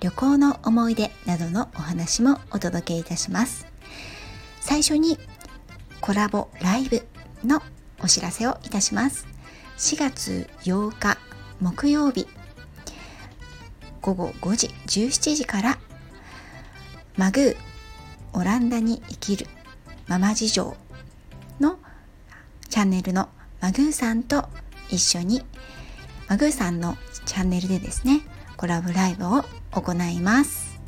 旅行の思い出などのお話もお届けいたします。最初にコラボライブのお知らせをいたします。4月8日木曜日午後5時17時からマグーオランダに生きるママ事情のチャンネルのマグーさんと一緒にマグーさんのチャンネルでですねコラボライブを行います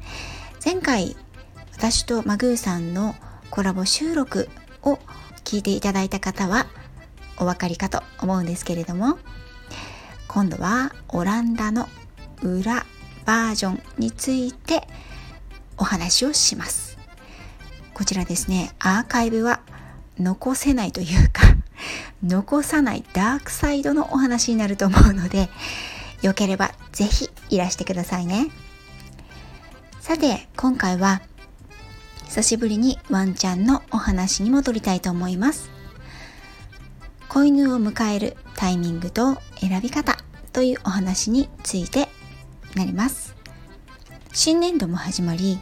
前回私とマグーさんのコラボ収録を聞いていただいた方はお分かりかと思うんですけれども今度はオランダの裏バージョンについてお話をしますこちらですねアーカイブは残せないというか 残さないダークサイドのお話になると思うのでよければぜひいらしてくださいね。さて、今回は久しぶりにワンちゃんのお話に戻りたいと思います。子犬を迎えるタイミングと選び方というお話についてなります。新年度も始まり、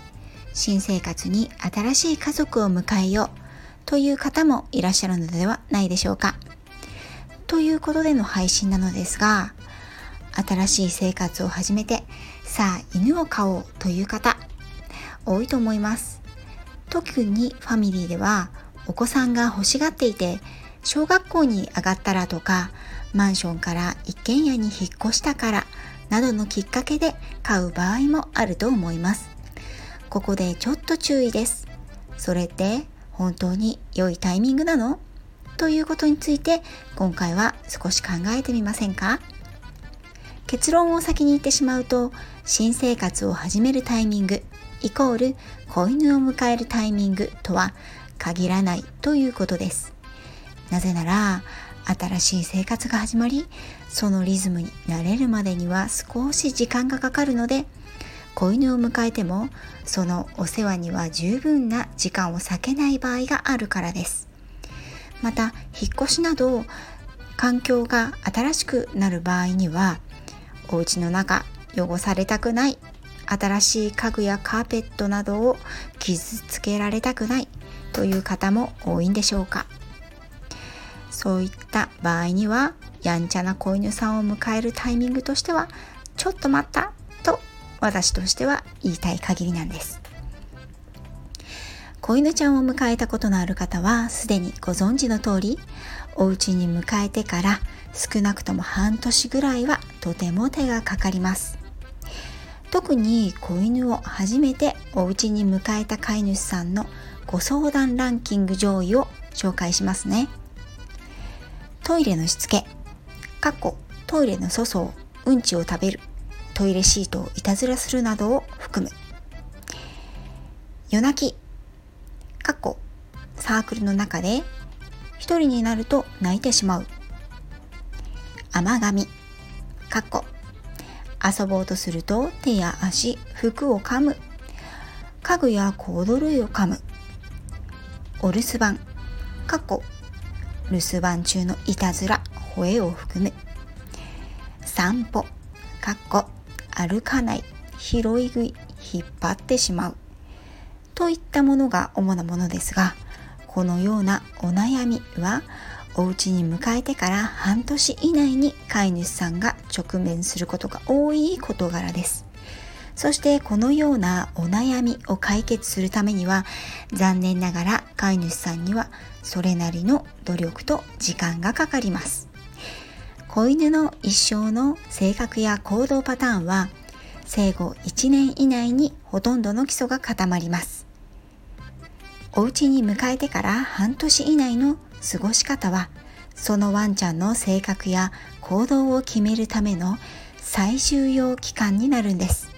新生活に新しい家族を迎えようという方もいらっしゃるのではないでしょうか。ということでの配信なのですが、新しい生活を始めてさあ犬を飼おうという方多いと思います。特にファミリーではお子さんが欲しがっていて小学校に上がったらとかマンションから一軒家に引っ越したからなどのきっかけで買う場合もあると思います。ここでちょっと注意です。それって本当に良いタイミングなの？ということについて今回は少し考えてみませんか？結論を先に言ってしまうと新生活を始めるタイミングイコール子犬を迎えるタイミングとは限らないということです。なぜなら新しい生活が始まりそのリズムに慣れるまでには少し時間がかかるので子犬を迎えてもそのお世話には十分な時間を割けない場合があるからです。また引っ越しなど環境が新しくなる場合にはお家の中汚されたくない。新しい家具やカーペットなどを傷つけられたくない。という方も多いんでしょうか。そういった場合にはやんちゃな子犬さんを迎えるタイミングとしてはちょっと待ったと私としては言いたい限りなんです。子犬ちゃんを迎えたことのある方はすでにご存知の通りお家に迎えてから少なくとも半年ぐらいはとても手がかかります。特に子犬を初めてお家に迎えた飼い主さんのご相談ランキング上位を紹介しますね。トイレのしつけかっこトイレの粗相うんちを食べるトイレシートをいたずらするなどを含む。夜泣きかっこサークルの中で一人になると泣いてしまう。甘噛みかっこ遊ぼうとすると手や足服を噛む。家具やコード類を噛む。お留守番。かっこ留守番中のいたずら吠えを含む。散歩。かっこ歩かない。拾い食い。引っ張ってしまう。といったものが主なものですがこのようなお悩みはお家に迎えてから半年以内に飼い主さんが直面することが多い事柄です。そしてこのようなお悩みを解決するためには残念ながら飼い主さんにはそれなりの努力と時間がかかります。子犬の一生の性格や行動パターンは生後1年以内にほとんどの基礎が固まります。お家に迎えてから半年以内の過ごし方はそのワンちゃんの性格や行動を決めるための最重要期間になるんです。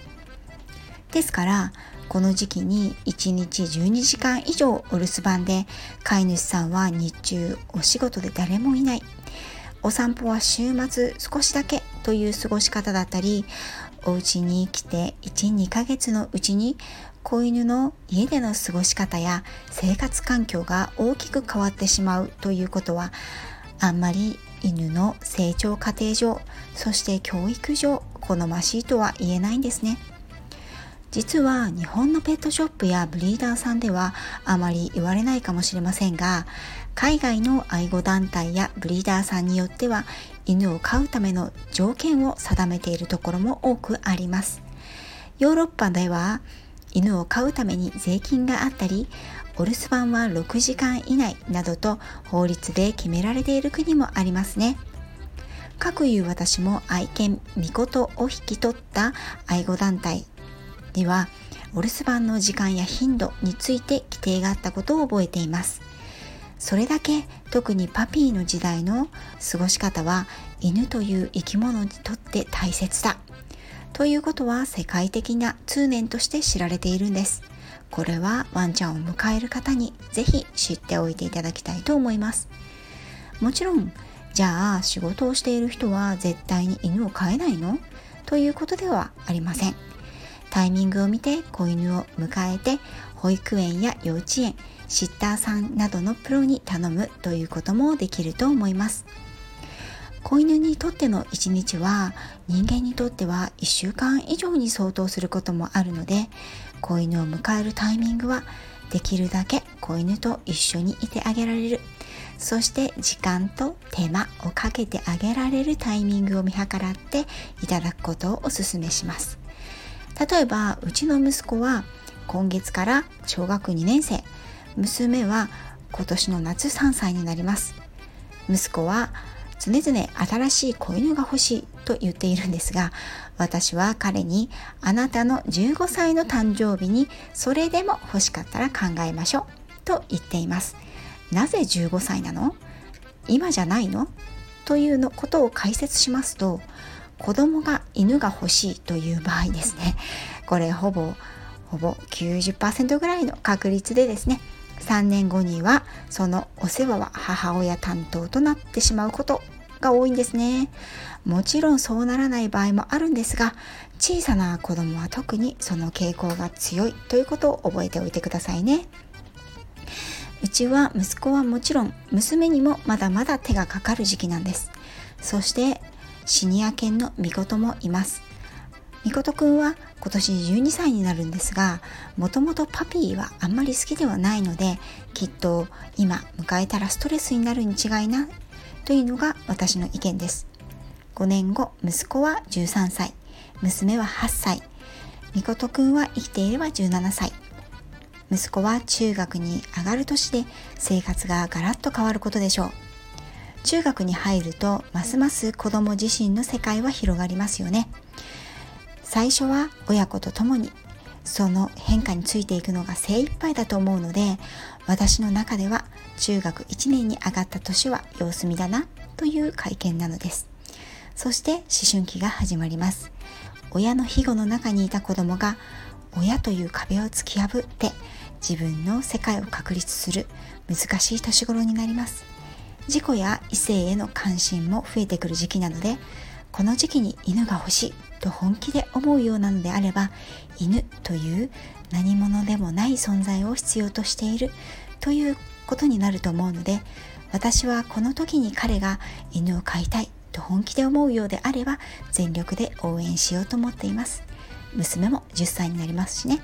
ですからこの時期に1日12時間以上お留守番で飼い主さんは日中お仕事で誰もいない。お散歩は週末少しだけという過ごし方だったりお家に来て12ヶ月のうちに子犬の家での過ごし方や生活環境が大きく変わってしまうということはあんまり犬の成長過程上そして教育上好ましいとは言えないんですね。実は日本のペットショップやブリーダーさんではあまり言われないかもしれませんが海外の愛護団体やブリーダーさんによっては犬を飼うための条件を定めているところも多くあります。ヨーロッパでは犬を飼うために税金があったりお留守番は6時間以内などと法律で決められている国もありますね。かくいう私も愛犬ミコトを引き取った愛護団体にはお留守番の時間や頻度について規定があったことを覚えています。それだけ特にパピーの時代の過ごし方は犬という生き物にとって大切だ。ということは世界的な通念として知られているんです。これはワンちゃんを迎える方にぜひ知っておいていただきたいと思います。もちろんじゃあ仕事をしている人は絶対に犬を飼えないの？ということではありません。タイミングを見て子犬を迎えて保育園や幼稚園シッターさんなどのプロに頼むということもできると思います。子犬にとっての1日は人間にとっては1週間以上に相当することもあるので子犬を迎えるタイミングはできるだけ子犬と一緒にいてあげられる。そして時間と手間をかけてあげられるタイミングを見計らっていただくことをお勧めします。例えばうちの息子は今月から小学2年生。娘は今年の夏3歳になります。息子は常々新しい子犬が欲しいと言っているんですが私は彼にあなたの15歳の誕生日にそれでも欲しかったら考えましょうと言っています。なぜ15歳なの？今じゃないの？というのことを解説しますと子供が犬が欲しいという場合ですね。これほぼほぼ90%ぐらいの確率でですね3年後にはそのお世話は母親担当となってしまうことが多いんですね。もちろんそうならない場合もあるんですが小さな子供は特にその傾向が強いということを覚えておいてくださいね。うちは息子はもちろん娘にもまだまだ手がかかる時期なんです。そしてシニア犬の見事もいます。みことくんは今年12歳になるんですがもともとパピーはあんまり好きではないのできっと今迎えたらストレスになるに違いないというのが私の意見です。5年後息子は13歳。娘は8歳。みことくんは生きていれば17歳。息子は中学に上がる年で生活がガラッと変わることでしょう。中学に入るとますます子供自身の世界は広がりますよね。最初は親子と共にその変化についていくのが精一杯だと思うので私の中では中学1年に上がった年は様子見だなという会見なのです。そして思春期が始まります。親の庇護の中にいた子供が親という壁を突き破って自分の世界を確立する難しい年頃になります。自己や異性への関心も増えてくる時期なのでこの時期に犬が欲しいと本気で思うようなのであれば犬という何者でもない存在を必要としているということになると思うので私はこの時に彼が犬を飼いたいと本気で思うようであれば全力で応援しようと思っています。娘も10歳になりますしね。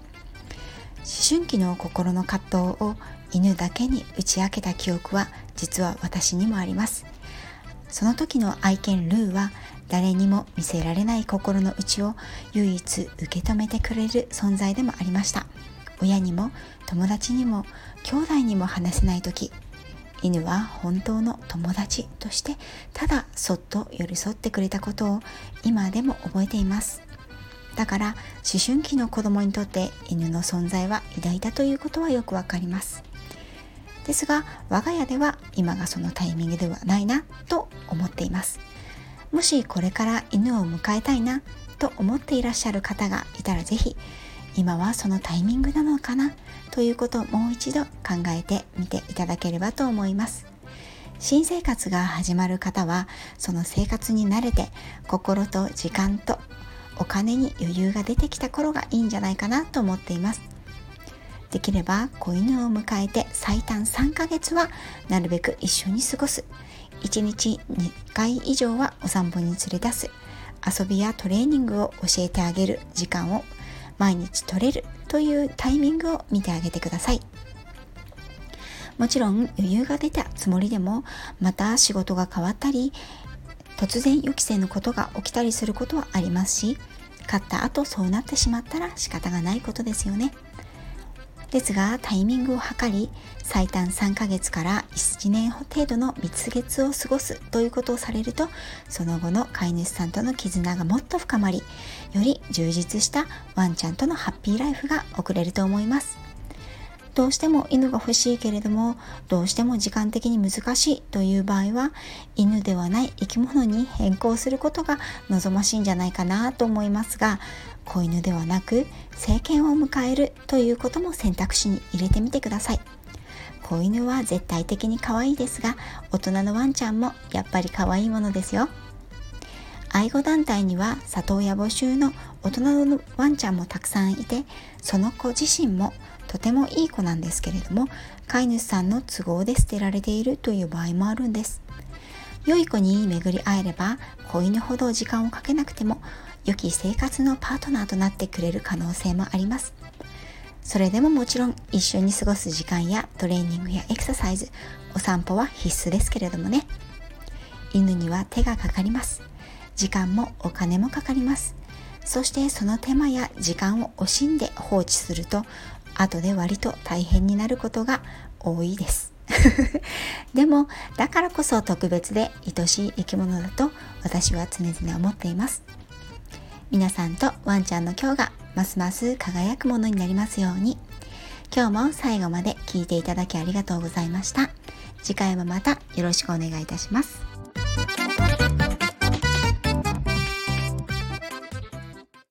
思春期の心の葛藤を犬だけに打ち明けた記憶は実は私にもあります。その時の愛犬ルーは誰にも見せられない心の内を唯一受け止めてくれる存在でもありました。親にも友達にも兄弟にも話せない時犬は本当の友達としてただそっと寄り添ってくれたことを今でも覚えています。だから思春期の子供にとって犬の存在は偉大だということはよくわかります。ですが我が家では今がそのタイミングではないなと思っています。もしこれから犬を迎えたいなと思っていらっしゃる方がいたらぜひ今はそのタイミングなのかなということをもう一度考えてみていただければと思います。新生活が始まる方はその生活に慣れて心と時間とお金に余裕が出てきた頃がいいんじゃないかなと思っています。できれば子犬を迎えて最短3ヶ月はなるべく一緒に過ごす。1日2回以上はお散歩に連れ出す。遊びやトレーニングを教えてあげる時間を毎日取れるというタイミングを見てあげてください。もちろん余裕が出たつもりでもまた仕事が変わったり突然予期せぬことが起きたりすることはありますし買った後そうなってしまったら仕方がないことですよね。ですがタイミングを測り最短3ヶ月から1年程度の蜜月を過ごすということをされるとその後の飼い主さんとの絆がもっと深まりより充実したワンちゃんとのハッピーライフが送れると思います。どうしても犬が欲しいけれどもどうしても時間的に難しいという場合は犬ではない生き物に変更することが望ましいんじゃないかなと思いますが子犬ではなく成犬を迎えるということも選択肢に入れてみてください。子犬は絶対的に可愛いですが大人のワンちゃんもやっぱり可愛いものですよ。愛護団体には里親募集の大人のワンちゃんもたくさんいてその子自身もとてもいい子なんですけれども飼い主さんの都合で捨てられているという場合もあるんです。良い子に巡り会えれば子犬ほど時間をかけなくても良き生活のパートナーとなってくれる可能性もあります。それでももちろん一緒に過ごす時間やトレーニングやエクササイズお散歩は必須ですけれどもね。犬には手がかかります。時間もお金もかかります。そしてその手間や時間を惜しんで放置すると後で割と大変になることが多いです。でもだからこそ特別で愛しい生き物だと私は常々思っています。皆さんとワンちゃんの今日がますます輝くものになりますように。今日も最後まで聞いていただきありがとうございました。次回もまたよろしくお願いいたします。